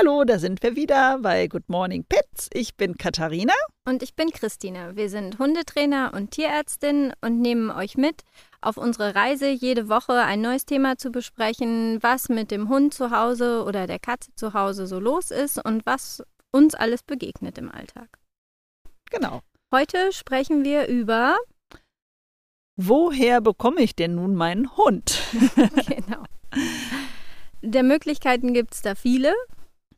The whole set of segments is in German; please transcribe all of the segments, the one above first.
Hallo, da sind wir wieder bei Good Morning Pets. Ich bin Katharina. Und ich bin Christine. Wir sind Hundetrainer und Tierärztin und nehmen euch mit auf unsere Reise, jede Woche ein neues Thema zu besprechen, was mit dem Hund zu Hause oder der Katze zu Hause so los ist und was uns alles begegnet im Alltag. Genau. Heute sprechen wir über. Woher bekomme ich denn nun meinen Hund? genau. Der Möglichkeiten gibt es da viele.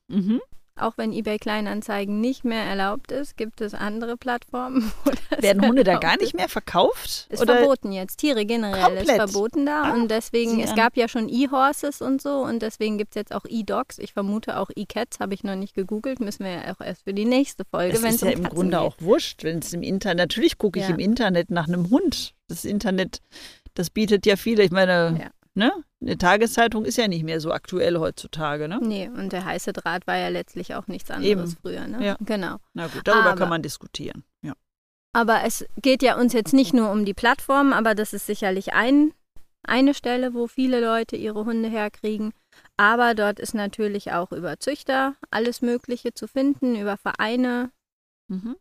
Mhm. Auch wenn eBay Kleinanzeigen nicht mehr erlaubt ist, gibt es andere Plattformen. Werden Hunde da gar nicht mehr verkauft? Ist oder? verboten jetzt. Tiere generell Komplett. ist verboten da. Ah, und deswegen, es gab ja schon E-Horses und so und deswegen gibt es jetzt auch E-Dogs. Ich vermute auch E-Cats, habe ich noch nicht gegoogelt. Müssen wir ja auch erst für die nächste Folge. Das ist ja um im Grunde geht. auch wurscht, wenn es im Internet, natürlich gucke ich ja. im Internet nach einem Hund. Das Internet, das bietet ja viele. Ich meine, ja. Ne? Eine Tageszeitung ist ja nicht mehr so aktuell heutzutage, ne? Nee, und der heiße Draht war ja letztlich auch nichts anderes Eben. früher, ne? Ja. Genau. Na gut, darüber aber, kann man diskutieren, ja. Aber es geht ja uns jetzt nicht nur um die Plattform, aber das ist sicherlich ein, eine Stelle, wo viele Leute ihre Hunde herkriegen. Aber dort ist natürlich auch über Züchter alles Mögliche zu finden, über Vereine. Mhm.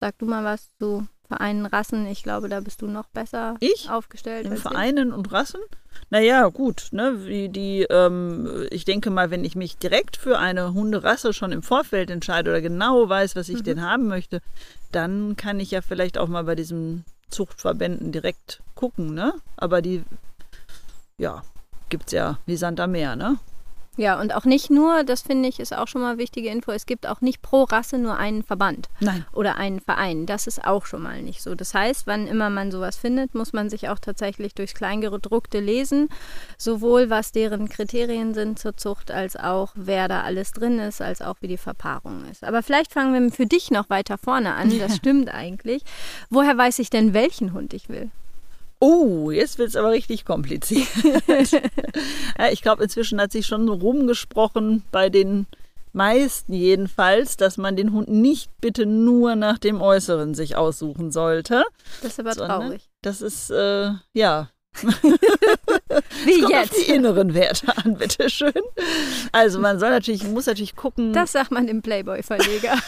Sag du mal was zu Vereinen, Rassen. Ich glaube, da bist du noch besser ich? aufgestellt. In Vereinen ich. und Rassen? Naja, gut, ne, wie die, ähm, ich denke mal, wenn ich mich direkt für eine Hunderasse schon im Vorfeld entscheide oder genau weiß, was ich mhm. denn haben möchte, dann kann ich ja vielleicht auch mal bei diesen Zuchtverbänden direkt gucken, ne? Aber die, ja, gibt es ja wie Sand am Meer, ne? Ja, und auch nicht nur, das finde ich, ist auch schon mal wichtige Info, es gibt auch nicht pro Rasse nur einen Verband Nein. oder einen Verein. Das ist auch schon mal nicht so. Das heißt, wann immer man sowas findet, muss man sich auch tatsächlich durchs Kleingedruckte lesen, sowohl was deren Kriterien sind zur Zucht, als auch wer da alles drin ist, als auch wie die Verpaarung ist. Aber vielleicht fangen wir für dich noch weiter vorne an, das stimmt eigentlich. Woher weiß ich denn, welchen Hund ich will? Oh, jetzt wird es aber richtig kompliziert. ich glaube, inzwischen hat sich schon rumgesprochen bei den meisten jedenfalls, dass man den Hund nicht bitte nur nach dem Äußeren sich aussuchen sollte. Das ist aber traurig. Das ist, äh, ja. Wie jetzt? Auf die inneren Werte an, bitteschön. Also man soll natürlich, muss natürlich gucken. Das sagt man dem Playboy-Verleger.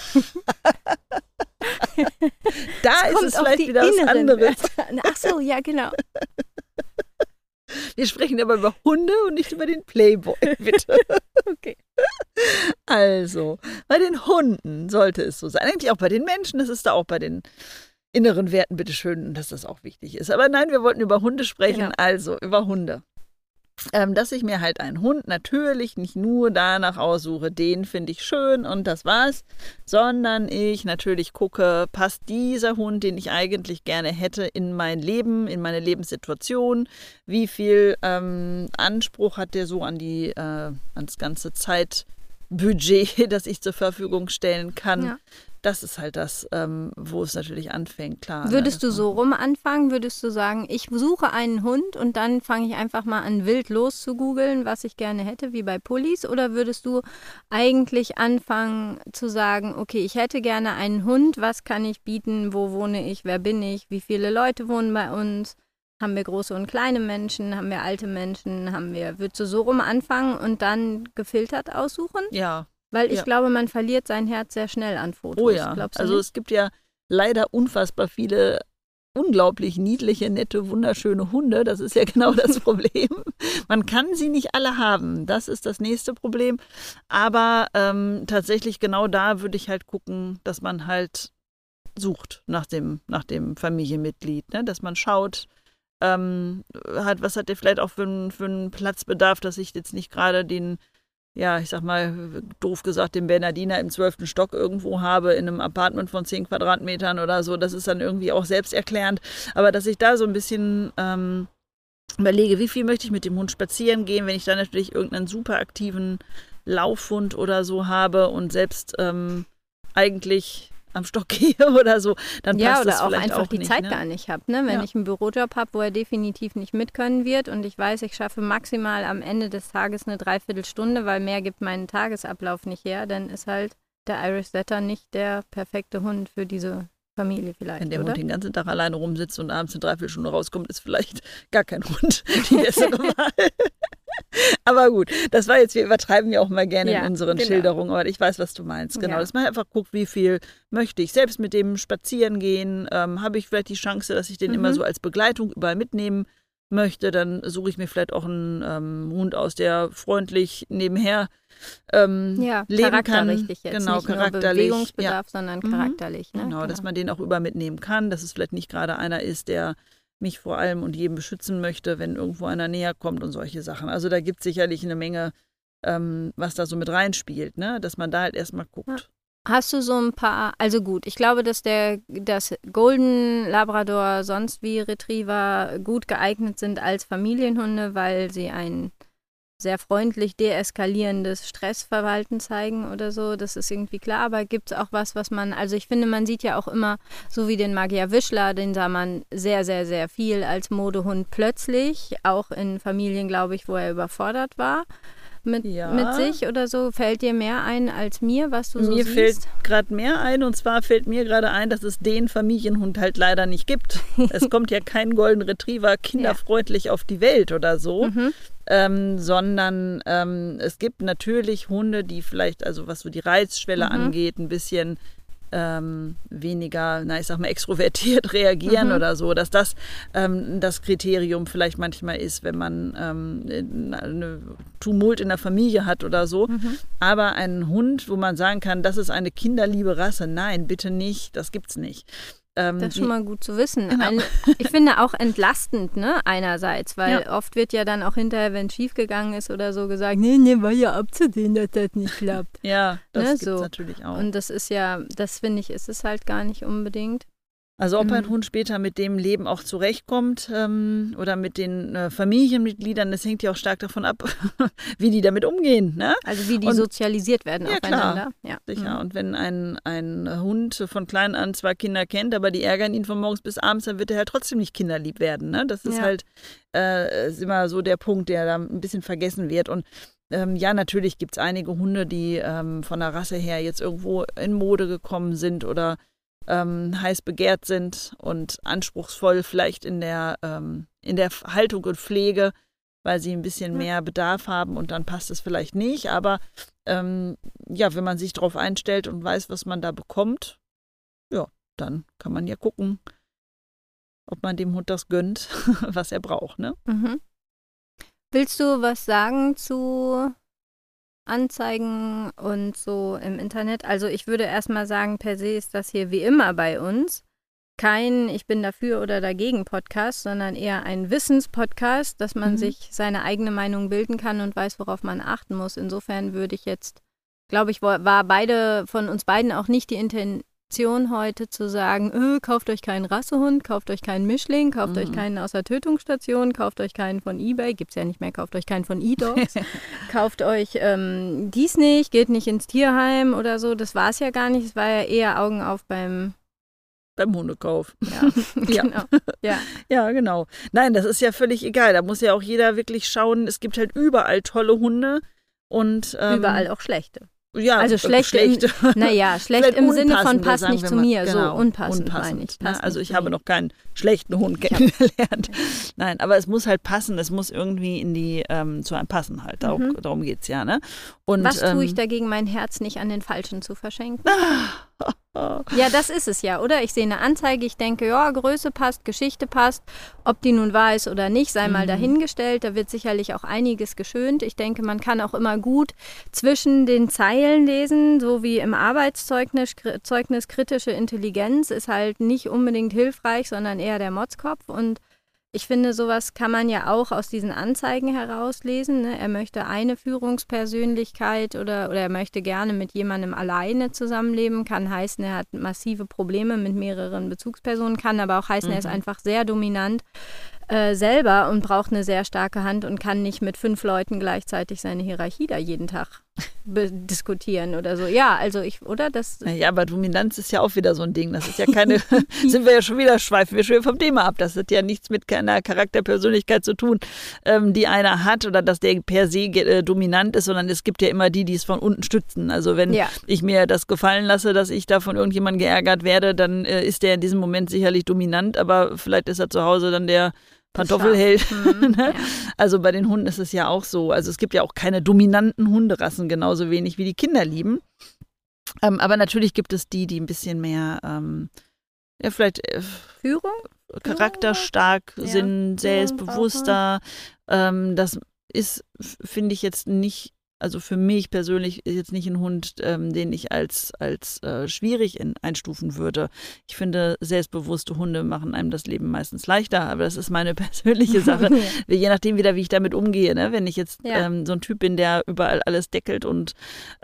da ist es vielleicht wieder was anderes. Ach so, ja, genau. Wir sprechen aber über Hunde und nicht über den Playboy, bitte. okay. Also, bei den Hunden sollte es so sein. Eigentlich auch bei den Menschen, das ist da auch bei den inneren Werten, bitteschön, dass das auch wichtig ist. Aber nein, wir wollten über Hunde sprechen, genau. also über Hunde ähm, dass ich mir halt einen Hund natürlich nicht nur danach aussuche, den finde ich schön und das war's, sondern ich natürlich gucke, passt dieser Hund, den ich eigentlich gerne hätte, in mein Leben, in meine Lebenssituation, wie viel ähm, Anspruch hat der so an die, äh, ans ganze Zeitbudget, das ich zur Verfügung stellen kann. Ja das ist halt das, ähm, wo es natürlich anfängt, klar. Ne, Würdest du so rum anfangen? Würdest du sagen, ich suche einen Hund und dann fange ich einfach mal an, wild los zu googeln, was ich gerne hätte, wie bei Pullis? Oder würdest du eigentlich anfangen zu sagen, okay, ich hätte gerne einen Hund, was kann ich bieten, wo wohne ich, wer bin ich, wie viele Leute wohnen bei uns? Haben wir große und kleine Menschen? Haben wir alte Menschen? Haben wir, würdest du so rum anfangen und dann gefiltert aussuchen? Ja, weil ich ja. glaube, man verliert sein Herz sehr schnell an Fotos. Oh ja. also nicht? es gibt ja leider unfassbar viele unglaublich niedliche, nette, wunderschöne Hunde. Das ist ja genau das Problem. Man kann sie nicht alle haben. Das ist das nächste Problem. Aber ähm, tatsächlich genau da würde ich halt gucken, dass man halt sucht nach dem, nach dem Familienmitglied, ne? dass man schaut, ähm, hat, was hat der vielleicht auch für, für einen Platzbedarf, dass ich jetzt nicht gerade den ja, ich sag mal, doof gesagt, den Bernardiner im zwölften Stock irgendwo habe, in einem Apartment von zehn Quadratmetern oder so. Das ist dann irgendwie auch selbsterklärend. Aber dass ich da so ein bisschen ähm, überlege, wie viel möchte ich mit dem Hund spazieren gehen, wenn ich dann natürlich irgendeinen super aktiven Laufhund oder so habe und selbst ähm, eigentlich am Stock gehe oder so, dann ja, passt oder das auch vielleicht einfach auch die nicht, Zeit ne? gar nicht habe. Ne? Wenn ja. ich einen Bürojob habe, wo er definitiv nicht mit können wird und ich weiß, ich schaffe maximal am Ende des Tages eine Dreiviertelstunde, weil mehr gibt meinen Tagesablauf nicht her, dann ist halt der Irish Setter nicht der perfekte Hund für diese Familie vielleicht. Wenn der oder? Hund den ganzen Tag alleine rumsitzt und abends eine Dreiviertelstunde rauskommt, ist vielleicht gar kein Hund die bessere Wahl. Aber gut, das war jetzt, wir übertreiben ja auch mal gerne Ja, in unseren genau. Schilderungen, aber ich weiß, was du meinst. Genau, Ja. dass man einfach guckt, wie viel möchte ich. Selbst mit dem Spazieren gehen, ähm, habe ich vielleicht die Chance, dass ich den immer Mhm. so als Begleitung überall mitnehmen möchte. Dann suche ich mir vielleicht auch einen ähm, Hund aus, der freundlich nebenher ähm, Ja, leben kann. charakterrichtig jetzt. Genau, nicht nur charakterlich. Ja. Bewegungsbedarf, sondern Mhm. charakterlich. Ne? Genau, dass man den auch über mitnehmen kann, dass es vielleicht nicht gerade einer ist, der mich vor allem und jedem beschützen möchte, wenn irgendwo einer näher kommt und solche Sachen. Also da gibt es sicherlich eine Menge, ähm, was da so mit reinspielt, ne? dass man da halt erstmal guckt. Ja. Hast du so ein paar, also gut, ich glaube, dass der, das Golden Labrador, sonst wie Retriever gut geeignet sind als Familienhunde, weil sie ein sehr freundlich deeskalierendes Stressverhalten zeigen oder so. Das ist irgendwie klar, aber gibt es auch was, was man, also ich finde, man sieht ja auch immer, so wie den Magier Wischler, den sah man sehr, sehr, sehr viel als Modehund plötzlich, auch in Familien, glaube ich, wo er überfordert war. Mit, Ja. mit sich oder so, fällt dir mehr ein als mir, was du so mir siehst? fällt gerade mehr ein und zwar fällt mir gerade ein, dass es den Familienhund halt leider nicht gibt. es kommt ja kein Golden Retriever kinderfreundlich auf die Welt oder so. Mhm. ähm, sondern ähm, es gibt natürlich Hunde, die vielleicht, also was so die Reizschwelle Mhm. angeht, ein bisschen ähm, weniger, na ich sag mal, extrovertiert reagieren Mhm. oder so, dass das ähm, das Kriterium vielleicht manchmal ist, wenn man ähm, eine Tumult in der Familie hat oder so. Mhm. Aber ein Hund, wo man sagen kann, das ist eine kinderliebe Rasse, nein, bitte nicht, das gibt's nicht. Ähm, Das ist schon mal gut zu wissen. Genau. Ein, ich finde auch entlastend, ne, einerseits, weil Ja. oft wird ja dann auch hinterher, wenn es schiefgegangen ist oder so, gesagt, nee, nee, war ja abzusehen, dass das nicht klappt. ja, das ne, so. natürlich auch. Und das ist ja, das finde ich, ist es halt gar nicht unbedingt. Also ob ein Mhm. Hund später mit dem Leben auch zurechtkommt ähm, oder mit den äh, Familienmitgliedern, das hängt ja auch stark davon ab, wie die damit umgehen. Ne? Also wie die Und- sozialisiert werden Ja, klar. aufeinander. Ja, Sicher. Mhm. Und wenn ein, ein Hund von klein an zwei Kinder kennt, aber die ärgern ihn von morgens bis abends, dann wird er halt trotzdem nicht kinderlieb werden. Ne? Das ist Ja. halt äh, ist immer so der Punkt, der da ein bisschen vergessen wird. Und ähm, ja, natürlich gibt es einige Hunde, die ähm, von der Rasse her jetzt irgendwo in Mode gekommen sind oder ähm, heiß begehrt sind und anspruchsvoll vielleicht in der, ähm, in der Haltung und Pflege, weil sie ein bisschen mehr Bedarf haben und dann passt es vielleicht nicht. Aber ähm, ja, wenn man sich darauf einstellt und weiß, was man da bekommt, ja, dann kann man ja gucken, ob man dem Hund das gönnt, was er braucht, ne? Mhm. Willst du was sagen zu Anzeigen und so im Internet? Also ich würde erstmal sagen, per se ist das hier wie immer bei uns kein Ich bin dafür oder dagegen Podcast, sondern eher ein Wissenspodcast, dass man Mhm. sich seine eigene Meinung bilden kann und weiß, worauf man achten muss. Insofern würde ich jetzt, glaube ich, war beide von uns beiden auch nicht die Intention heute zu sagen, äh, kauft euch keinen Rassehund, kauft euch keinen Mischling, kauft euch Mhm. keinen aus der Tötungsstation, kauft euch keinen von Ebay, gibt's ja nicht mehr, kauft euch keinen von E-Dogs, kauft euch ähm, dies nicht, geht nicht ins Tierheim oder so. Das war es ja gar nicht. Es war ja eher Augen auf beim, Beim Hundekauf. ja, Ja. genau. Ja. Ja, genau. Nein, das ist ja völlig egal. Da muss ja auch jeder wirklich schauen. Es gibt halt überall tolle Hunde und ähm, Überall auch schlechte. Ja, Also äh, schlechte im-. Naja, schlecht im Sinne von passt nicht zu mir. Genau, so unpassend, meine ich. ne? Passt Also ich habe noch keinen schlechten Hund kennengelernt. Nein, aber es muss halt passen. Es muss irgendwie in die ähm, zu einem passen halt. Darum, Mhm. darum geht es ja, ne? Und, Was tue ich ähm, dagegen, mein Herz nicht an den Falschen zu verschenken? oh, Ja, das ist es ja, oder? Ich sehe eine Anzeige, ich denke, ja, Größe passt, Geschichte passt. Ob die nun wahr ist oder nicht, sei mal Mhm. dahingestellt. Da wird sicherlich auch einiges geschönt. Ich denke, man kann auch immer gut zwischen den Zeilen lesen, so wie im Arbeitszeugnis. Zeugnis kritische Intelligenz ist halt nicht unbedingt hilfreich, sondern eher der Motzkopf. Und ich finde, sowas kann man ja auch aus diesen Anzeigen herauslesen. Ne? Er möchte eine Führungspersönlichkeit oder, oder er möchte gerne mit jemandem alleine zusammenleben. Kann heißen, er hat massive Probleme mit mehreren Bezugspersonen, kann aber auch heißen, er ist Mhm. einfach sehr dominant äh, selber und braucht eine sehr starke Hand und kann nicht mit fünf Leuten gleichzeitig seine Hierarchie da jeden Tag diskutieren oder so. Ja, also ich, oder? Das, Naja, aber Dominanz ist ja auch wieder so ein Ding. Das ist ja keine, sind wir ja schon wieder, schweifen wir schon wieder vom Thema ab. Das hat ja nichts mit keiner Charakterpersönlichkeit zu tun, ähm, die einer hat oder dass der per se äh, dominant ist, sondern es gibt ja immer die, die es von unten stützen. Also wenn Ja. ich mir das gefallen lasse, dass ich da von irgendjemandem geärgert werde, dann äh, ist der in diesem Moment sicherlich dominant, aber vielleicht ist er zu Hause dann der Pantoffelheld. Mhm, Ne? ja. Also bei den Hunden ist es ja auch so. Also es gibt ja auch keine dominanten Hunderassen, genauso wenig wie die Kinder lieben. Ähm, aber natürlich gibt es die, die ein bisschen mehr, ähm, ja, vielleicht äh, Führung? charakterstark Ja. sind, selbstbewusster. Ähm, das ist, finde ich jetzt nicht, also für mich persönlich ist jetzt nicht ein Hund, ähm, den ich als, als äh, schwierig in, einstufen würde. Ich finde, selbstbewusste Hunde machen einem das Leben meistens leichter, aber das ist meine persönliche Sache. Je nachdem wieder, wie ich damit umgehe. Ne? Wenn ich jetzt Ja. ähm, so ein Typ bin, der überall alles deckelt und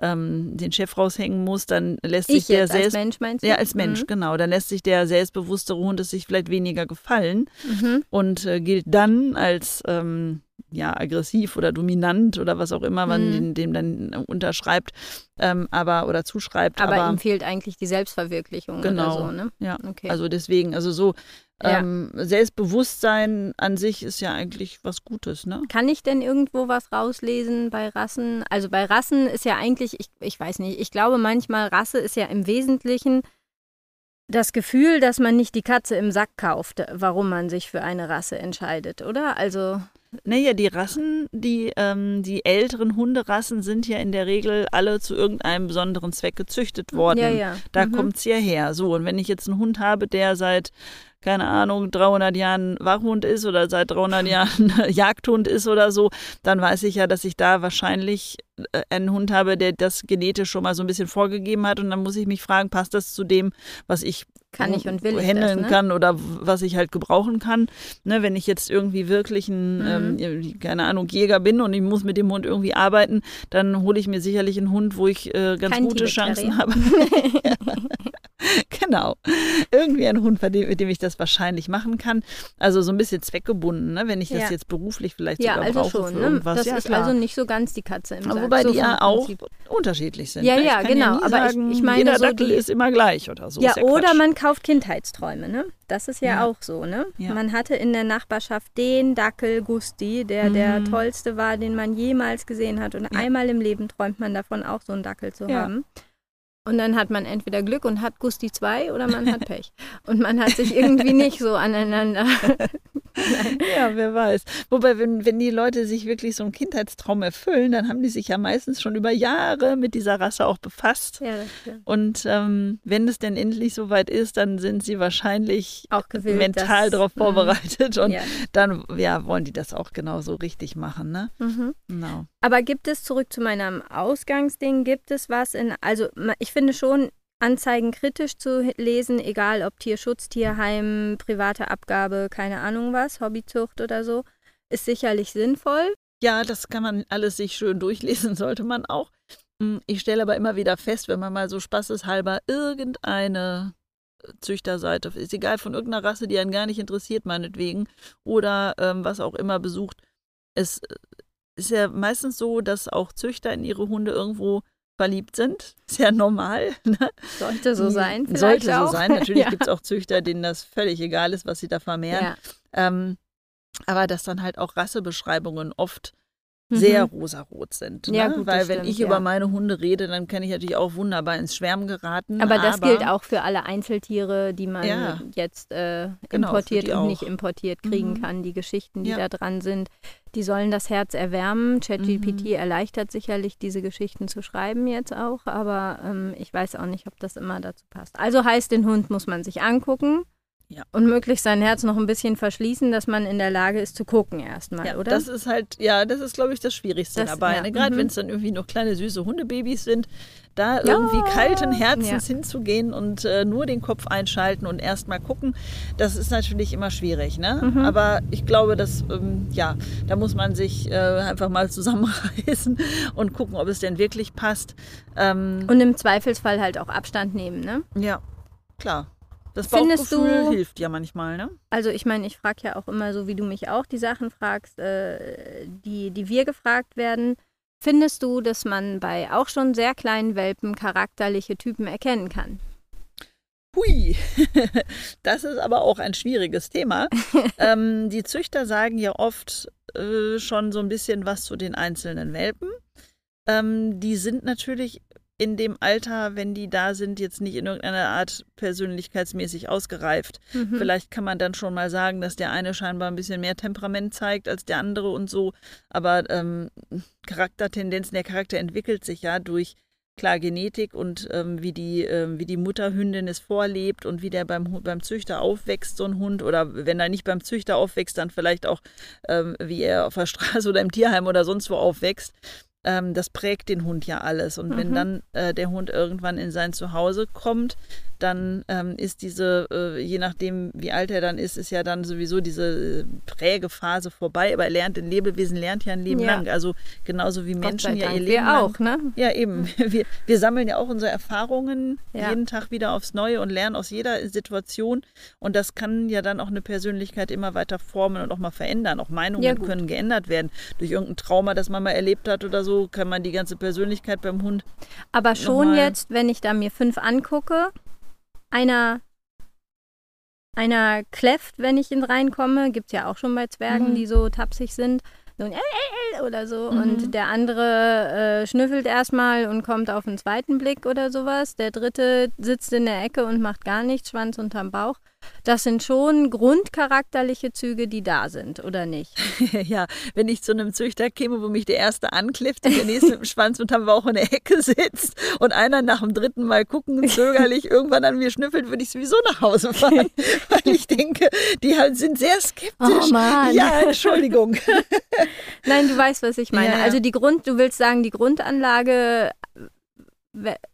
ähm, den Chef raushängen muss, dann lässt sich Ich der jetzt als selbst Mensch meinst du? ja, als Mensch, Mhm. genau. Dann lässt sich der selbstbewusstere Hund es sich vielleicht weniger gefallen Mhm. und äh, gilt dann als ähm, ja, aggressiv oder dominant oder was auch immer man Mhm. dem, dem dann unterschreibt, ähm, aber oder zuschreibt. Aber, Aber, ihm fehlt eigentlich die Selbstverwirklichung Genau. oder so, ne? ja, Okay. also deswegen, also so Ja. ähm, Selbstbewusstsein an sich ist ja eigentlich was Gutes, ne? Kann ich denn irgendwo was rauslesen bei Rassen? Also bei Rassen ist ja eigentlich, ich, ich weiß nicht, ich glaube manchmal, Rasse ist ja im Wesentlichen das Gefühl, dass man nicht die Katze im Sack kauft, warum man sich für eine Rasse entscheidet, oder? Also, Naja, die Rassen, die, ähm, die älteren Hunderassen sind ja in der Regel alle zu irgendeinem besonderen Zweck gezüchtet worden. ja, ja. Da Mhm. kommt's ja her. So, und wenn ich jetzt einen Hund habe, der seit, keine Ahnung, 300 Jahren Wachhund ist oder seit 300 Jahren Jagdhund ist oder so, dann weiß ich ja, dass ich da wahrscheinlich äh, einen Hund habe, der das genetisch schon mal so ein bisschen vorgegeben hat. Und dann muss ich mich fragen, passt das zu dem, was ich Kann ich und will ich handeln das, ne? kann oder was ich halt gebrauchen kann. Ne, wenn ich jetzt irgendwie wirklich ein, Mhm. ähm, keine Ahnung, Jäger bin und ich muss mit dem Hund irgendwie arbeiten, dann hole ich mir sicherlich einen Hund, wo ich äh, ganz Kein gute Chancen habe. genau. Irgendwie ein Hund, dem, mit dem ich das wahrscheinlich machen kann. Also so ein bisschen zweckgebunden, ne? wenn ich das Ja. jetzt beruflich vielleicht Ja, sogar also brauche schon. für Ne? irgendwas. Das ja, ist klar. also nicht so ganz die Katze im Aber Sack. Wobei so die ja auch unterschiedlich sind. Ja, ne? ja, ich genau. nie Aber ich- sagen, ich meine jeder so Dackel die- ist immer gleich oder so. Ja, ja oder man kauft Kindheitsträume, ne? Das ist ja, Ja. auch so, ne? Ja. Man hatte in der Nachbarschaft den Dackel Gusti, der der Mhm. tollste war, den man jemals gesehen hat. Und Ja. einmal im Leben träumt man davon, auch so einen Dackel zu Ja. haben. Und dann hat man entweder Glück und hat Gusti 2 oder man hat Pech. Und man hat sich irgendwie nicht so aneinander. Ja, wer weiß. Wobei, wenn, wenn die Leute sich wirklich so einen Kindheitstraum erfüllen, dann haben die sich ja meistens schon über Jahre mit dieser Rasse auch befasst. ja, das. Und ähm, wenn es denn endlich soweit ist, dann sind sie wahrscheinlich Auch gewillt, mental darauf Mhm. vorbereitet. Und Ja. dann ja, wollen die das auch genauso richtig machen. Ne? Mhm. Genau. Aber gibt es, zurück zu meinem Ausgangsding, gibt es was in, also ma- ich finde schon, Anzeigen kritisch zu lesen, egal ob Tierschutz, Tierheim, private Abgabe, keine Ahnung was, Hobbyzucht oder so, ist sicherlich sinnvoll. Ja, das kann man alles sich schön durchlesen, sollte man auch. Mm, Ich stelle aber immer wieder fest, wenn man mal so spaßeshalber irgendeine Züchterseite, ist egal von irgendeiner Rasse, die einen gar nicht interessiert, meinetwegen, oder ähm, was auch immer besucht. Es äh, ist ja meistens so, dass auch Züchter in ihre Hunde irgendwo verliebt sind. Ist ja normal. Ne? Sollte so sein. Vielleicht Sollte so auch. sein. Natürlich ja. gibt es auch Züchter, denen das völlig egal ist, was sie da vermehren. Ja. Ähm, aber dass dann halt auch Rassebeschreibungen oft sehr Mhm. rosarot sind. Ja, ne? gut, Weil wenn stimmt, ich ja. über meine Hunde rede, dann kann ich natürlich auch wunderbar ins Schwärmen geraten. Aber das gilt auch für alle Einzeltiere, die man Ja. jetzt äh, Genau, importiert und nicht importiert kriegen Mhm. kann. Die Geschichten, die Ja. da dran sind, die sollen das Herz erwärmen. ChatGPT Mhm. erleichtert sicherlich, diese Geschichten zu schreiben jetzt auch, aber ähm, ich weiß auch nicht, ob das immer dazu passt. Also heißt, den Hund muss man sich angucken. Ja. Und möglichst sein Herz noch ein bisschen verschließen, dass man in der Lage ist zu gucken erstmal, ja, oder? Das ist halt, ja, das ist, glaube ich, das Schwierigste Das- dabei. ja, Ne? Gerade mhm. wenn es dann irgendwie noch kleine, süße Hundebabys sind, da Ja. irgendwie kalten Herzens Ja. hinzugehen und äh, nur den Kopf einschalten und erstmal gucken, das ist natürlich immer schwierig. Ne? Mhm. Aber ich glaube, dass, ähm, ja, da muss man sich äh, einfach mal zusammenreißen und gucken, ob es denn wirklich passt. Ähm, und im Zweifelsfall halt auch Abstand nehmen, ne? Ja, klar. Das Findest Bauchgefühl du- hilft ja manchmal, ne? Also ich meine, ich frage ja auch immer so, wie du mich auch die Sachen fragst, äh, die, die wir gefragt werden. Findest du, dass man bei auch schon sehr kleinen Welpen charakterliche Typen erkennen kann? Hui, das ist aber auch ein schwieriges Thema. ähm, die Züchter sagen ja oft äh, schon so ein bisschen was zu den einzelnen Welpen. Ähm, die sind natürlich in dem Alter, wenn die da sind, jetzt nicht in irgendeiner Art persönlichkeitsmäßig ausgereift. Mhm. Vielleicht kann man dann schon mal sagen, dass der eine scheinbar ein bisschen mehr Temperament zeigt als der andere und so. Aber ähm, Charaktertendenzen, der Charakter entwickelt sich ja durch klar Genetik und ähm, wie, die, ähm, wie die Mutterhündin es vorlebt und wie der beim, beim Züchter aufwächst, so ein Hund. Oder wenn er nicht beim Züchter aufwächst, dann vielleicht auch, ähm, wie er auf der Straße oder im Tierheim oder sonst wo aufwächst. Ähm, das prägt den Hund ja alles. Und mhm. wenn dann äh, der Hund irgendwann in sein Zuhause kommt, dann ähm, ist diese, äh, je nachdem wie alt er dann ist, ist ja dann sowieso diese äh, Prägephase vorbei. Aber er lernt, ein Lebewesen lernt ja ein Leben ja. lang. Also genauso wie Menschen ja ihr Leben wir auch, ne? Ja, eben. Wir, wir sammeln ja auch unsere Erfahrungen ja. jeden Tag wieder aufs Neue und lernen aus jeder Situation. Und das kann ja dann auch eine Persönlichkeit immer weiter formen und auch mal verändern. Auch Meinungen ja, können geändert werden. Durch irgendein Trauma, das man mal erlebt hat oder so, kann man die ganze Persönlichkeit beim Hund. Aber schon jetzt, wenn ich da mir fünf angucke, einer, einer kläfft, wenn ich in reinkomme. Gibt es ja auch schon bei Zwergen, mhm. die so tapsig sind. So ein oder so. Mhm. Und der andere äh, schnüffelt erstmal und kommt auf einen zweiten Blick oder sowas. Der dritte sitzt in der Ecke und macht gar nichts, Schwanz unterm Bauch. Das sind schon grundcharakterliche Züge, die da sind, oder nicht? ja, wenn ich zu einem Züchter käme, wo mich der erste anklift und der nächste mit dem Schwanz unterm Bauch in der Ecke sitzt und einer nach dem dritten Mal gucken, zögerlich irgendwann an mir schnüffelt, würde ich sowieso nach Hause fahren. weil ich denke, die halt sind sehr skeptisch. Oh Mann. Ja, Entschuldigung. Nein, du weißt, was ich meine. Ja. Also die Grund, du willst sagen, die Grundanlage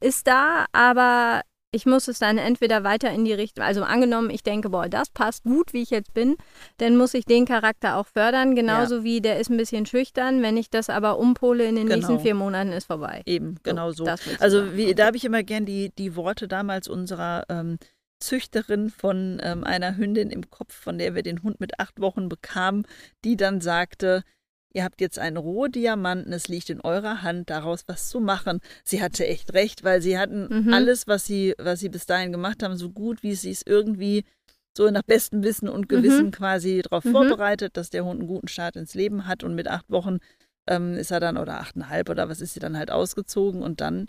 ist da, aber ich muss es dann entweder weiter in die Richtung, also angenommen, ich denke, boah, das passt gut, wie ich jetzt bin, dann muss ich den Charakter auch fördern, genauso ja. wie der ist ein bisschen schüchtern. Wenn ich das aber umpole in den genau. nächsten vier Monaten, ist vorbei. Eben, genau so. so. Also wie, da habe ich immer gern die, die Worte damals unserer ähm, Züchterin von ähm, einer Hündin im Kopf, von der wir den Hund mit acht Wochen bekamen, die dann sagte, Ihr habt jetzt einen Rohdiamanten, es liegt in eurer Hand, daraus was zu machen. Sie hatte echt recht, weil sie hatten mhm. alles, was sie, was sie bis dahin gemacht haben, so gut, wie sie es irgendwie so nach bestem Wissen und Gewissen mhm. quasi darauf mhm. vorbereitet, dass der Hund einen guten Start ins Leben hat. Und mit acht Wochen ähm, ist er dann, oder achteinhalb oder was ist sie dann halt ausgezogen und dann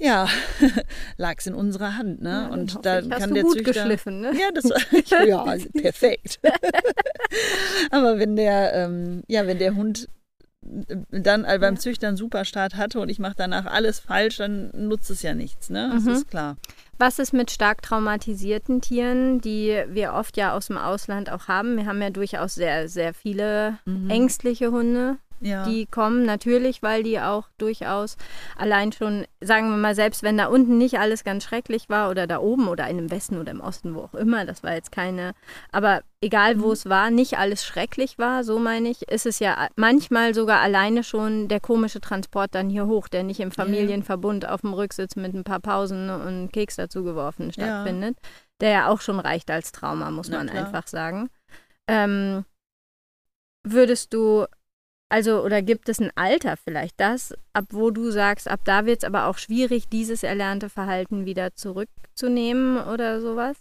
ja, lag es in unserer Hand, ne? Ja, und da ich, kann der gut Züchter, geschliffen, ne? Ja, das ja perfekt. Aber wenn der, ähm, ja, wenn der Hund dann äh, beim Züchter einen Superstart hatte und ich mache danach alles falsch, dann nutzt es ja nichts, ne? Das mhm. ist klar. Was ist mit stark traumatisierten Tieren, die wir oft ja aus dem Ausland auch haben? Wir haben ja durchaus sehr, sehr viele mhm. ängstliche Hunde ja. die kommen. Natürlich, weil die auch durchaus allein schon, sagen wir mal, selbst wenn da unten nicht alles ganz schrecklich war oder da oben oder in dem Westen oder im Osten, wo auch immer, das war jetzt keine, aber egal wo mhm. es war, nicht alles schrecklich war, so meine ich, ist es ja manchmal sogar alleine schon der komische Transport dann hier hoch, der nicht im Familienverbund auf dem Rücksitz mit ein paar Pausen und Keks dazu geworfen stattfindet, ja. der ja auch schon reicht als Trauma, muss man einfach sagen. Ähm, würdest du also, oder gibt es ein Alter vielleicht, das, ab wo du sagst, ab da wird es aber auch schwierig, dieses erlernte Verhalten wieder zurückzunehmen oder sowas?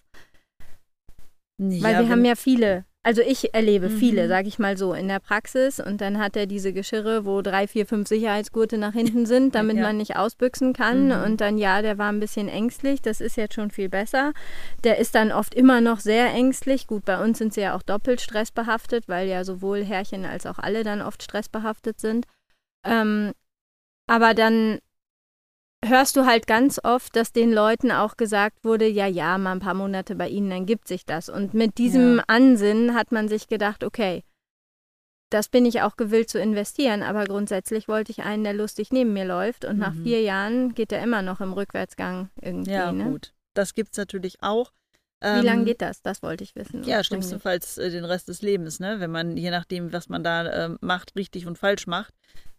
Ja, Weil wir haben ja viele also ich erlebe mhm. viele, sage ich mal so, in der Praxis und dann hat er diese Geschirre, wo drei, vier, fünf Sicherheitsgurte nach hinten sind, damit ja. man nicht ausbüchsen kann mhm. und dann ja, der war ein bisschen ängstlich, das ist jetzt schon viel besser. Der ist dann oft immer noch sehr ängstlich. Gut, bei uns sind sie ja auch doppelt stressbehaftet, weil ja sowohl Herrchen als auch alle dann oft stressbehaftet sind. Ähm, aber dann hörst du halt ganz oft, dass den Leuten auch gesagt wurde, ja, ja, mal ein paar Monate bei ihnen, dann gibt sich das. Und mit diesem ja. Ansinnen hat man sich gedacht, okay, das bin ich auch gewillt zu investieren, aber grundsätzlich wollte ich einen, der lustig neben mir läuft und mhm. nach vier Jahren geht er immer noch im Rückwärtsgang irgendwie. Ja, ne? gut. Das gibt es natürlich auch. Wie ähm, lange geht das? Das wollte ich wissen. Ja, schlimmstenfalls äh, den Rest des Lebens, ne? Wenn man, je nachdem, was man da äh, macht, richtig und falsch macht.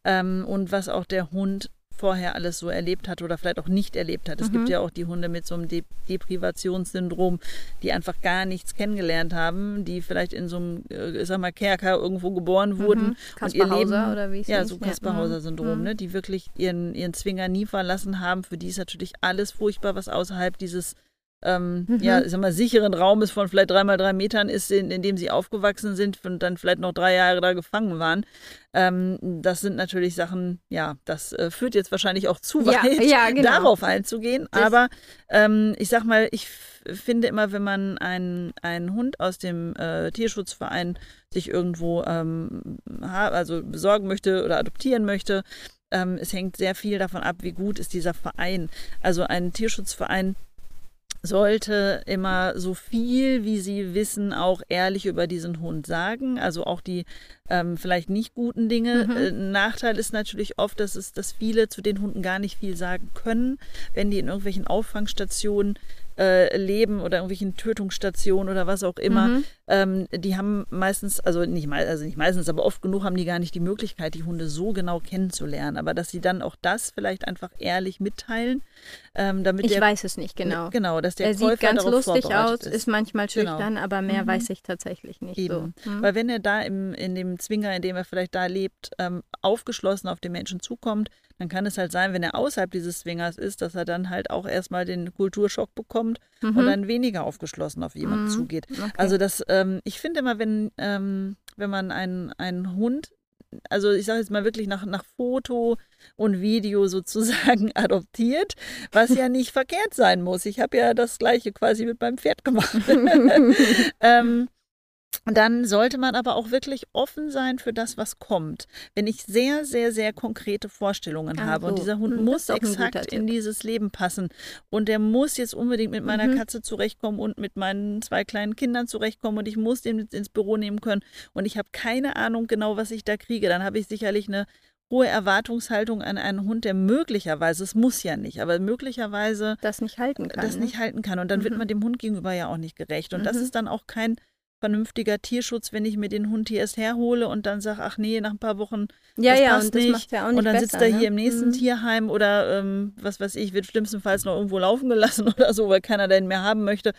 Ähm, und was auch der Hund vorher alles so erlebt hat oder vielleicht auch nicht erlebt hat. Es mhm. gibt ja auch die Hunde mit so einem De Deprivationssyndrom, die einfach gar nichts kennengelernt haben, die vielleicht in so einem, äh, sag mal, Kerker irgendwo geboren mhm. wurden mhm. und ihr Leben, oder wie ja, so Kasperhauser-Syndrom, mhm. ne, die wirklich ihren, ihren Zwinger nie verlassen haben. Für die ist natürlich alles furchtbar, was außerhalb dieses ähm, mhm. ja, ich sag mal, sicheren Raumes von vielleicht drei mal drei Metern ist, in, in dem sie aufgewachsen sind und dann vielleicht noch drei Jahre da gefangen waren. Ähm, das sind natürlich Sachen, ja, das äh, führt jetzt wahrscheinlich auch zu weit, ja, ja, genau. darauf einzugehen. Das Aber ähm, ich sag mal, ich finde immer, wenn man einen, einen Hund aus dem äh, Tierschutzverein sich irgendwo ähm, also besorgen möchte oder adoptieren möchte, ähm, es hängt sehr viel davon ab, wie gut ist dieser Verein. Also ein Tierschutzverein sollte immer so viel, wie sie wissen, auch ehrlich über diesen Hund sagen. Also auch die ähm, vielleicht nicht guten Dinge. Mhm. Äh, Nachteil ist natürlich oft, dass, es, dass viele zu den Hunden gar nicht viel sagen können, wenn die in irgendwelchen Auffangstationen äh, leben oder irgendwelchen Tötungsstationen oder was auch immer, mhm. ähm, die haben meistens, also nicht, also nicht meistens, aber oft genug haben die gar nicht die Möglichkeit, die Hunde so genau kennenzulernen. Aber dass sie dann auch das vielleicht einfach ehrlich mitteilen, ähm, damit Ich der, weiß es nicht genau. Genau, dass der er Käufer sieht ganz lustig aus, ist. ist. manchmal genau. schüchtern, genau. aber mehr mhm. weiß ich tatsächlich nicht. Eben. So. Mhm. Weil wenn er da im, in dem Zwinger, in dem er vielleicht da lebt, ähm, aufgeschlossen auf den Menschen zukommt, dann kann es halt sein, wenn er außerhalb dieses Zwingers ist, dass er dann halt auch erstmal den Kulturschock bekommt mhm. und dann weniger aufgeschlossen auf jemanden mhm. zugeht. Okay. Also das, ähm, ich finde immer, wenn, ähm, wenn man einen, einen Hund, also ich sage jetzt mal wirklich nach, nach Foto und Video sozusagen adoptiert, was ja nicht verkehrt sein muss. Ich habe ja das gleiche quasi mit meinem Pferd gemacht. ähm, dann sollte man aber auch wirklich offen sein für das, was kommt. Wenn ich sehr, sehr, sehr konkrete Vorstellungen Ach habe und dieser Hund hm, muss exakt in dieses Leben passen und der muss jetzt unbedingt mit meiner mhm. Katze zurechtkommen und mit meinen zwei kleinen Kindern zurechtkommen und ich muss den ins Büro nehmen können und ich habe keine Ahnung genau, was ich da kriege, dann habe ich sicherlich eine hohe Erwartungshaltung an einen Hund, der möglicherweise, es muss ja nicht, aber möglicherweise das nicht halten kann. Das ne? nicht halten kann. Und dann mhm. wird man dem Hund gegenüber ja auch nicht gerecht. Und mhm. das ist dann auch kein vernünftiger Tierschutz, wenn ich mir den Hund hier erst herhole und dann sage, ach nee, nach ein paar Wochen ja, das ja, passt und nicht. Das ja nicht und dann besser, sitzt er ne? hier im nächsten mhm. Tierheim oder ähm, was weiß ich, wird schlimmstenfalls noch irgendwo laufen gelassen oder so, weil keiner den mehr haben möchte.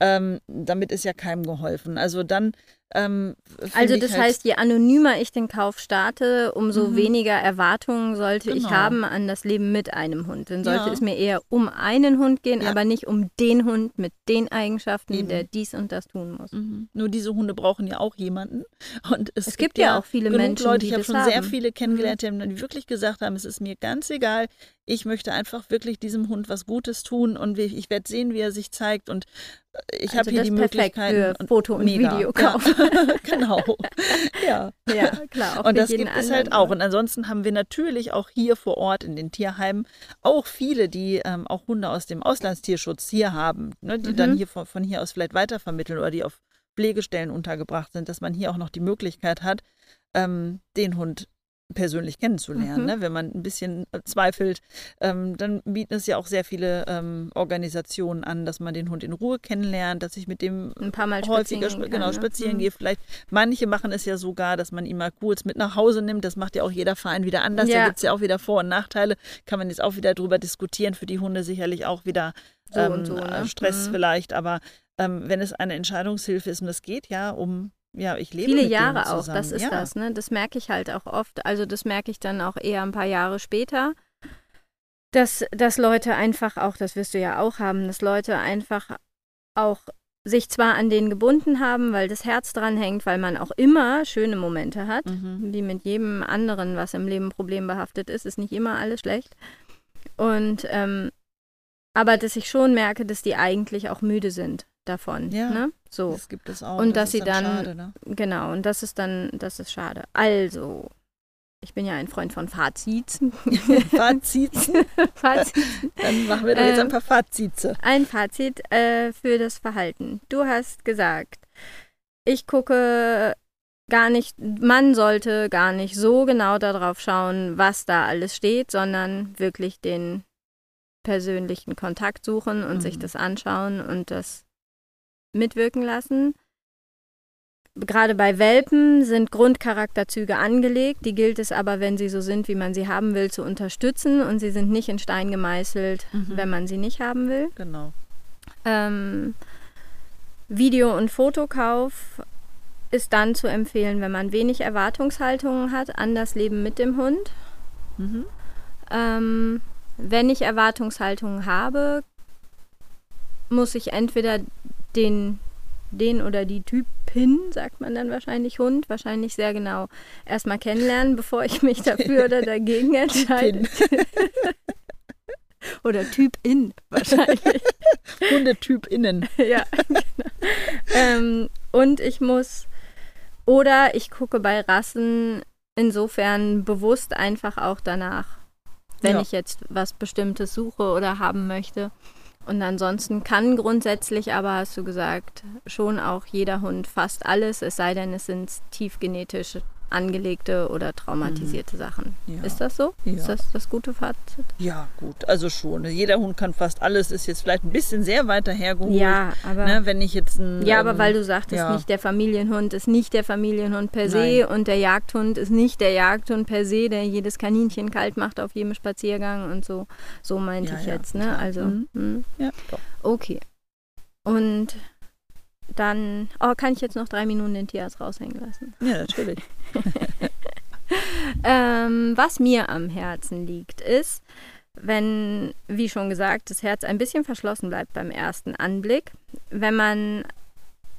Ähm, damit ist ja keinem geholfen. Also dann ähm, also das halt heißt, je anonymer ich den Kauf starte, umso mhm. weniger Erwartungen sollte genau. ich haben an das Leben mit einem Hund. Dann sollte ja. es mir eher um einen Hund gehen, ja. aber nicht um den Hund mit den Eigenschaften, Eben. der dies und das tun muss. Mhm. Nur diese Hunde brauchen ja auch jemanden. Und es, es gibt, gibt, ja auch viele Menschen, Leute, die ich habe schon haben. sehr viele kennengelernt, mhm. die wirklich gesagt haben, es ist mir ganz egal, ich möchte einfach wirklich diesem Hund was Gutes tun und ich werde sehen, wie er sich zeigt und ich also habe hier die Möglichkeit. Für Foto und mega. Video kaufen. Ja, genau. Ja. ja, klar. und das gibt es halt auch. Und ansonsten haben wir natürlich auch hier vor Ort in den Tierheimen auch viele, die ähm, auch Hunde aus dem Auslandstierschutz hier haben, ne, die mhm. dann hier von, von hier aus vielleicht weitervermitteln oder die auf Pflegestellen untergebracht sind, dass man hier auch noch die Möglichkeit hat, ähm, den Hund persönlich kennenzulernen. Mhm. Ne? Wenn man ein bisschen äh, zweifelt, ähm, dann bieten es ja auch sehr viele ähm, Organisationen an, dass man den Hund in Ruhe kennenlernt, dass ich mit dem ein paar Mal häufiger spazieren, genau, kann, ne? spazieren gehe. Vielleicht manche machen es ja sogar, dass man ihn mal kurz mit nach Hause nimmt. Das macht ja auch jeder Verein wieder anders. Ja. Da gibt es ja auch wieder Vor- und Nachteile. Kann man jetzt auch wieder drüber diskutieren. Für die Hunde sicherlich auch wieder so ähm, so, ne? Stress mhm. vielleicht. Aber ähm, wenn es eine Entscheidungshilfe ist und es geht ja um ja, ich lebe Viele Jahre auch, das ist ja. das, ne? Das merke ich halt auch oft. Also das merke ich dann auch eher ein paar Jahre später, dass, dass Leute einfach auch, das wirst du ja auch haben, dass Leute einfach auch sich zwar an den gebunden haben, weil das Herz dran hängt, weil man auch immer schöne Momente hat, mhm. wie mit jedem anderen, was im Leben problembehaftet ist, ist nicht immer alles schlecht. Und ähm, aber dass ich schon merke, dass die eigentlich auch müde sind davon. Ja, ne? so. das gibt es auch. Und das dass sie dann, dann schade, ne? genau, und das ist dann, das ist schade. Also, ich bin ja ein Freund von Fazits. Fazits? Fazit. Dann machen wir doch jetzt ein paar Fazite. Ein Fazit äh, für das Verhalten. Du hast gesagt, ich gucke gar nicht, man sollte gar nicht so genau darauf schauen, was da alles steht, sondern wirklich den persönlichen Kontakt suchen und mhm. sich das anschauen und das mitwirken lassen. Gerade bei Welpen sind Grundcharakterzüge angelegt, die gilt es aber, wenn sie so sind, wie man sie haben will, zu unterstützen und sie sind nicht in Stein gemeißelt, mhm. wenn man sie nicht haben will. Genau. Ähm, Video- und Fotokauf ist dann zu empfehlen, wenn man wenig Erwartungshaltungen hat an das Leben mit dem Hund. Mhm. Ähm, wenn ich Erwartungshaltungen habe, muss ich entweder den, den oder die Typin, sagt man dann wahrscheinlich Hund, wahrscheinlich sehr genau erstmal kennenlernen, bevor ich mich dafür oder dagegen entscheide. oder Typin wahrscheinlich. Hundetyp innen. ja, genau. Ähm, und ich muss, oder ich gucke bei Rassen insofern bewusst einfach auch danach, wenn Ja. ich jetzt was Bestimmtes suche oder haben möchte. Und ansonsten kann grundsätzlich aber, hast du gesagt, schon auch jeder Hund fast alles, es sei denn, es sind tiefgenetisch angelegte oder traumatisierte Sachen. Mhm. Ja. Ist das so? Ja. Ist das das gute Fazit? Ja, gut, also schon. Jeder Hund kann fast alles, ist jetzt vielleicht ein bisschen sehr weiter hergeholt. Ja, aber Ne, wenn ich jetzt ein. Ja, aber ähm, weil du sagtest, ja. nicht der Familienhund ist nicht der Familienhund per se und der Jagdhund ist nicht der Jagdhund per se, der jedes Kaninchen kalt macht auf jedem Spaziergang und so. So meinte ich jetzt, ne? Also, Mhm. hm, Ja, doch. okay. Und dann, oh, kann ich jetzt noch drei Minuten den Tierarzt raushängen lassen? Ja, natürlich. Ähm, was mir am Herzen liegt, ist, wenn, wie schon gesagt, das Herz ein bisschen verschlossen bleibt beim ersten Anblick, wenn man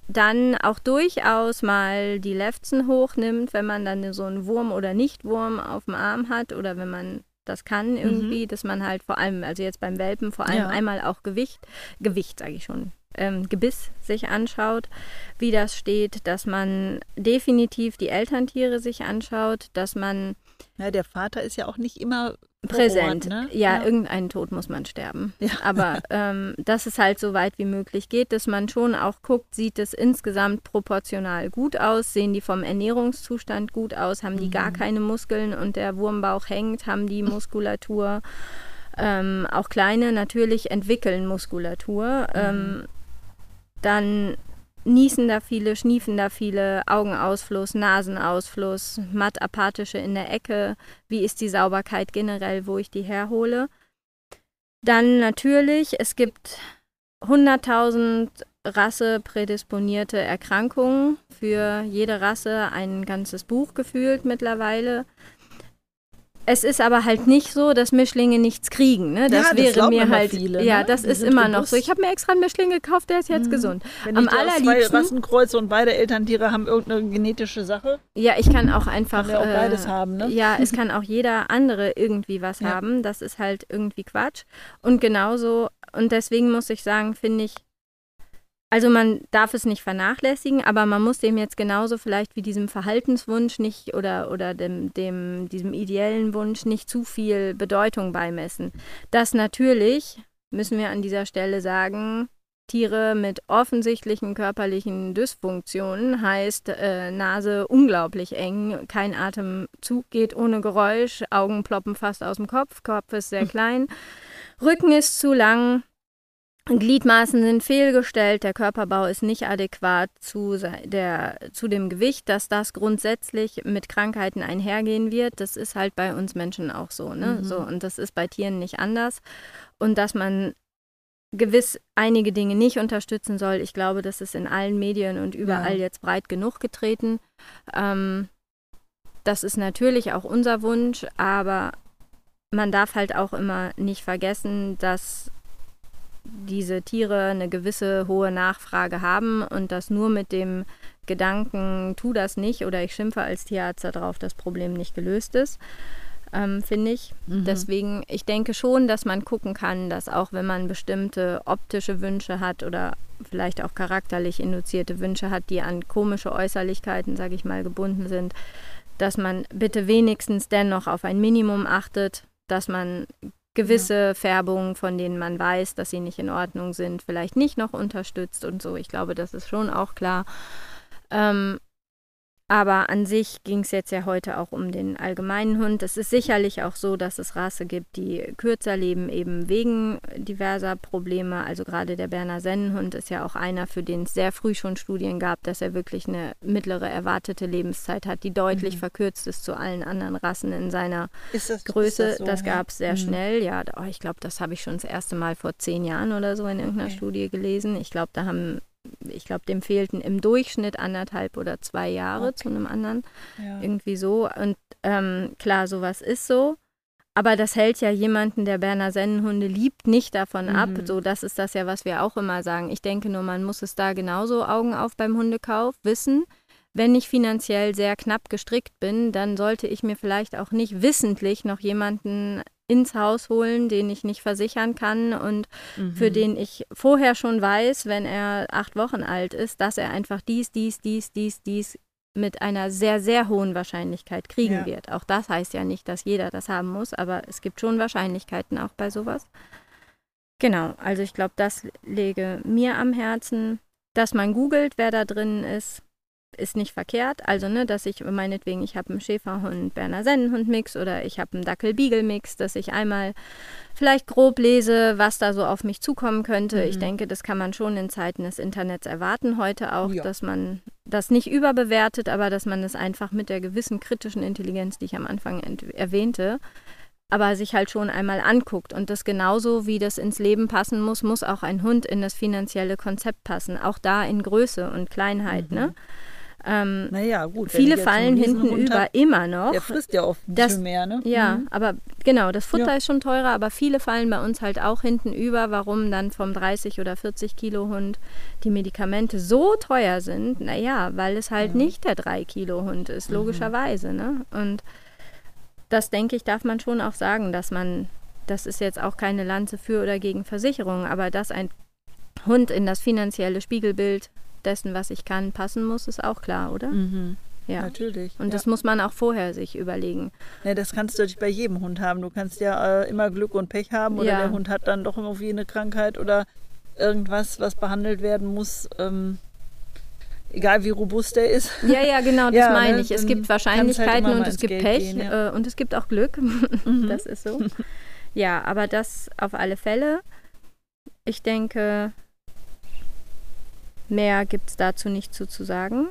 dann auch durchaus mal die Lefzen hochnimmt, wenn man dann so einen Wurm oder Nichtwurm auf dem Arm hat oder wenn man das kann irgendwie, dass man halt vor allem, also jetzt beim Welpen vor allem Ja. einmal auch Gewicht, Gewicht sage ich schon, ähm, Gebiss sich anschaut, wie das steht, dass man definitiv die Elterntiere sich anschaut, dass man Ja, der Vater ist ja auch nicht immer präsent. Ort, ne? ja, irgendeinen Tod muss man sterben. Ja. Aber ähm, dass es halt so weit wie möglich geht, dass man schon auch guckt, sieht es insgesamt proportional gut aus, sehen die vom Ernährungszustand gut aus, haben die Mhm. gar keine Muskeln und der Wurmbauch hängt, haben die Muskulatur. Ähm, auch kleine natürlich entwickeln Muskulatur. Ähm, dann niesen da viele, schniefen da viele, Augenausfluss, Nasenausfluss, matt apathische in der Ecke. Wie ist die Sauberkeit generell, wo ich die herhole? Dann natürlich, es gibt 100.000 rasseprädisponierte Erkrankungen. Für jede Rasse ein ganzes Buch gefühlt mittlerweile. Es ist aber halt nicht so, dass Mischlinge nichts kriegen. Ne? Das, das wäre mir halt. viele, ja, ne? das Die ist immer noch so. Ich habe mir extra einen Mischling gekauft, der ist jetzt Mhm. gesund. Wenn Am zwei allerliebsten- Rassen kreuze und beide Elterntiere haben irgendeine genetische Sache, Ja, ich kann auch einfach. kann ja auch äh, beides haben, ne? Ja, es kann auch jeder andere irgendwie was Ja. haben. Das ist halt irgendwie Quatsch. Und genauso, und deswegen muss ich sagen, finde ich, also man darf es nicht vernachlässigen, aber man muss dem jetzt genauso vielleicht wie diesem Verhaltenswunsch nicht oder, oder dem, dem, diesem ideellen Wunsch nicht zu viel Bedeutung beimessen. Das natürlich, müssen wir an dieser Stelle sagen, Tiere mit offensichtlichen körperlichen Dysfunktionen heißt äh, Nase unglaublich eng, kein Atemzug geht ohne Geräusch, Augen ploppen fast aus dem Kopf, Kopf ist sehr klein, Rücken ist zu lang, Gliedmaßen sind fehlgestellt, der Körperbau ist nicht adäquat zu, der, zu dem Gewicht, dass das grundsätzlich mit Krankheiten einhergehen wird. Das ist halt bei uns Menschen auch so, ne? Mhm. So, und das ist bei Tieren nicht anders. Und dass man gewiss einige Dinge nicht unterstützen soll. Ich glaube, das ist in allen Medien und überall Ja. jetzt breit genug getreten. Ähm, das ist natürlich auch unser Wunsch, aber man darf halt auch immer nicht vergessen, dass diese Tiere eine gewisse hohe Nachfrage haben und dass nur mit dem Gedanken, tu das nicht oder ich schimpfe als Tierarzt darauf, das Problem nicht gelöst ist, ähm, finde ich. Mhm. Deswegen, ich denke schon, dass man gucken kann, dass auch wenn man bestimmte optische Wünsche hat oder vielleicht auch charakterlich induzierte Wünsche hat, die an komische Äußerlichkeiten, sage ich mal, gebunden sind, dass man bitte wenigstens dennoch auf ein Minimum achtet, dass man gewisse Färbungen, von denen man weiß, dass sie nicht in Ordnung sind, vielleicht nicht noch unterstützt und so. Ich glaube, das ist schon auch klar. Ähm, aber an sich ging es jetzt ja heute auch um den allgemeinen Hund. Es ist sicherlich auch so, dass es Rasse gibt, die kürzer leben, eben wegen diverser Probleme. Also gerade der Berner Sennenhund ist ja auch einer, für den es sehr früh schon Studien gab, dass er wirklich eine mittlere erwartete Lebenszeit hat, die deutlich Mhm. verkürzt ist zu allen anderen Rassen in seiner Ist das, Größe. ist Das, so? Ja. gab es sehr Mhm. schnell. Ja, oh, ich glaube, das habe ich schon das erste Mal vor zehn Jahren oder so in irgendeiner Okay. Studie gelesen. Ich glaube, da haben, ich glaube, dem fehlten im Durchschnitt anderthalb oder zwei Jahre Okay. zu einem anderen. Ja. Irgendwie so. Und ähm, klar, sowas ist so. aber das hält ja jemanden, der Berner Sennenhunde liebt, nicht davon ab. Mhm. So, das ist das ja, was wir auch immer sagen. Ich denke nur, man muss es da genauso Augen auf beim Hundekauf wissen. Wenn ich finanziell sehr knapp gestrickt bin, dann sollte ich mir vielleicht auch nicht wissentlich noch jemanden ins Haus holen, den ich nicht versichern kann und für Mhm. den ich vorher schon weiß, wenn er acht Wochen alt ist, dass er einfach dies, dies, dies, dies, dies mit einer sehr, sehr hohen Wahrscheinlichkeit kriegen Ja. wird. Auch das heißt ja nicht, dass jeder das haben muss, aber es gibt schon Wahrscheinlichkeiten auch bei sowas. Genau, also ich glaube, das lege mir am Herzen, dass man googelt, wer da drin ist, ist nicht verkehrt. Also, ne, dass ich meinetwegen, ich habe einen Schäferhund, Berner Sennenhund-Mix oder ich habe einen Dackel-Beagle-Mix, dass ich einmal vielleicht grob lese, was da so auf mich zukommen könnte. Ich Mhm. denke, das kann man schon in Zeiten des Internets erwarten heute auch, Ja. dass man das nicht überbewertet, aber dass man es einfach mit der gewissen kritischen Intelligenz, die ich am Anfang erwähnte, aber sich halt schon einmal anguckt. Und das genauso wie das ins Leben passen muss, muss auch ein Hund in das finanzielle Konzept passen. Auch da in Größe und Kleinheit. Mhm. Ne? Ähm, Naja, gut. viele fallen hinten Riesenhund über immer noch. Der frisst ja oft ein Das- bisschen mehr, ne? Ja, Mhm. aber genau, das Futter Ja. ist schon teurer, aber viele fallen bei uns halt auch hinten über, warum dann vom 30 oder 40 Kilo Hund die Medikamente so teuer sind. Naja, weil es halt Ja. nicht der 3 Kilo Hund ist, Mhm. logischerweise. Ne? Und das denke ich, darf man schon auch sagen, dass man, das ist jetzt auch keine Lanze für oder gegen Versicherungen, aber dass ein Hund in das finanzielle Spiegelbild dessen, was ich kann, passen muss, ist auch klar, oder? Mhm. Ja. Natürlich. Und ja. das muss man auch vorher sich überlegen. Ja, das kannst du natürlich bei jedem Hund haben. Du kannst ja äh, immer Glück und Pech haben oder Ja. der Hund hat dann doch irgendwie eine Krankheit oder irgendwas, was behandelt werden muss. Ähm, egal wie robust der ist. Ja, ja, genau, das Ja, meine ne, ich. Es dann gibt halt Wahrscheinlichkeiten mal und es gibt Geld Pech gehen, ja. äh, und es gibt auch Glück. Mhm. Das ist so. Ja, aber das auf alle Fälle. Ich denke, mehr gibt es dazu nicht zu, zu sagen.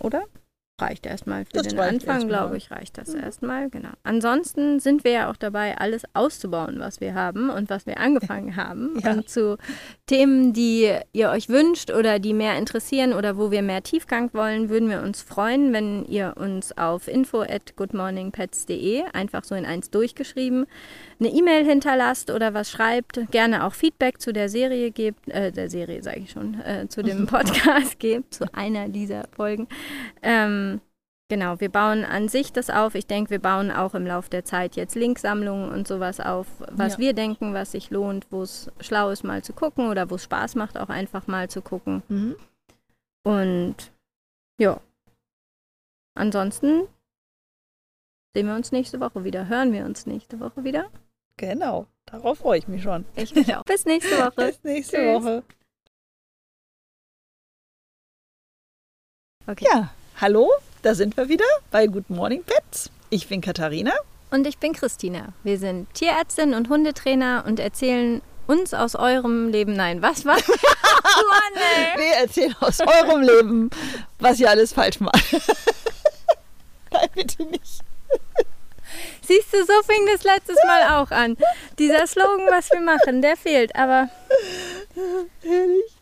Oder? Reicht erstmal für Das den Anfang, glaube ich, reicht das Mhm. erstmal, genau. Ansonsten sind wir ja auch dabei, alles auszubauen, was wir haben und was wir angefangen haben. Ja. Und zu Themen, die ihr euch wünscht oder die mehr interessieren oder wo wir mehr Tiefgang wollen, würden wir uns freuen, wenn ihr uns auf info at goodmorningpets.de einfach so in eins durchgeschrieben eine E-Mail hinterlasst oder was schreibt, gerne auch Feedback zu der Serie gebt, äh, der Serie sage ich schon, äh, zu dem Podcast gebt, zu einer dieser Folgen. Ähm, genau, wir bauen an sich das auf. Ich denke, wir bauen auch im Laufe der Zeit jetzt Linksammlungen und sowas auf, was Ja. wir denken, was sich lohnt, wo es schlau ist, mal zu gucken oder wo es Spaß macht, auch einfach mal zu gucken. Mhm. Und ja, ansonsten sehen wir uns nächste Woche wieder, hören wir uns nächste Woche wieder. Genau, darauf freue ich mich schon. Ich mich auch. Bis nächste Woche. Bis nächste Tschüss. Woche. Okay. Ja, hallo, da sind wir wieder bei Good Morning Pets. Ich bin Katharina. Und ich bin Christina. Wir sind Tierärztin und Hundetrainer und erzählen uns aus eurem Leben. Nein, was war? Mann, ey. Wir erzählen aus eurem Leben, was ihr alles falsch macht. Nein, bitte nicht. Siehst du, so fing das letztes Mal auch an. Dieser Slogan, was wir machen, der fehlt, aber. Herrlich.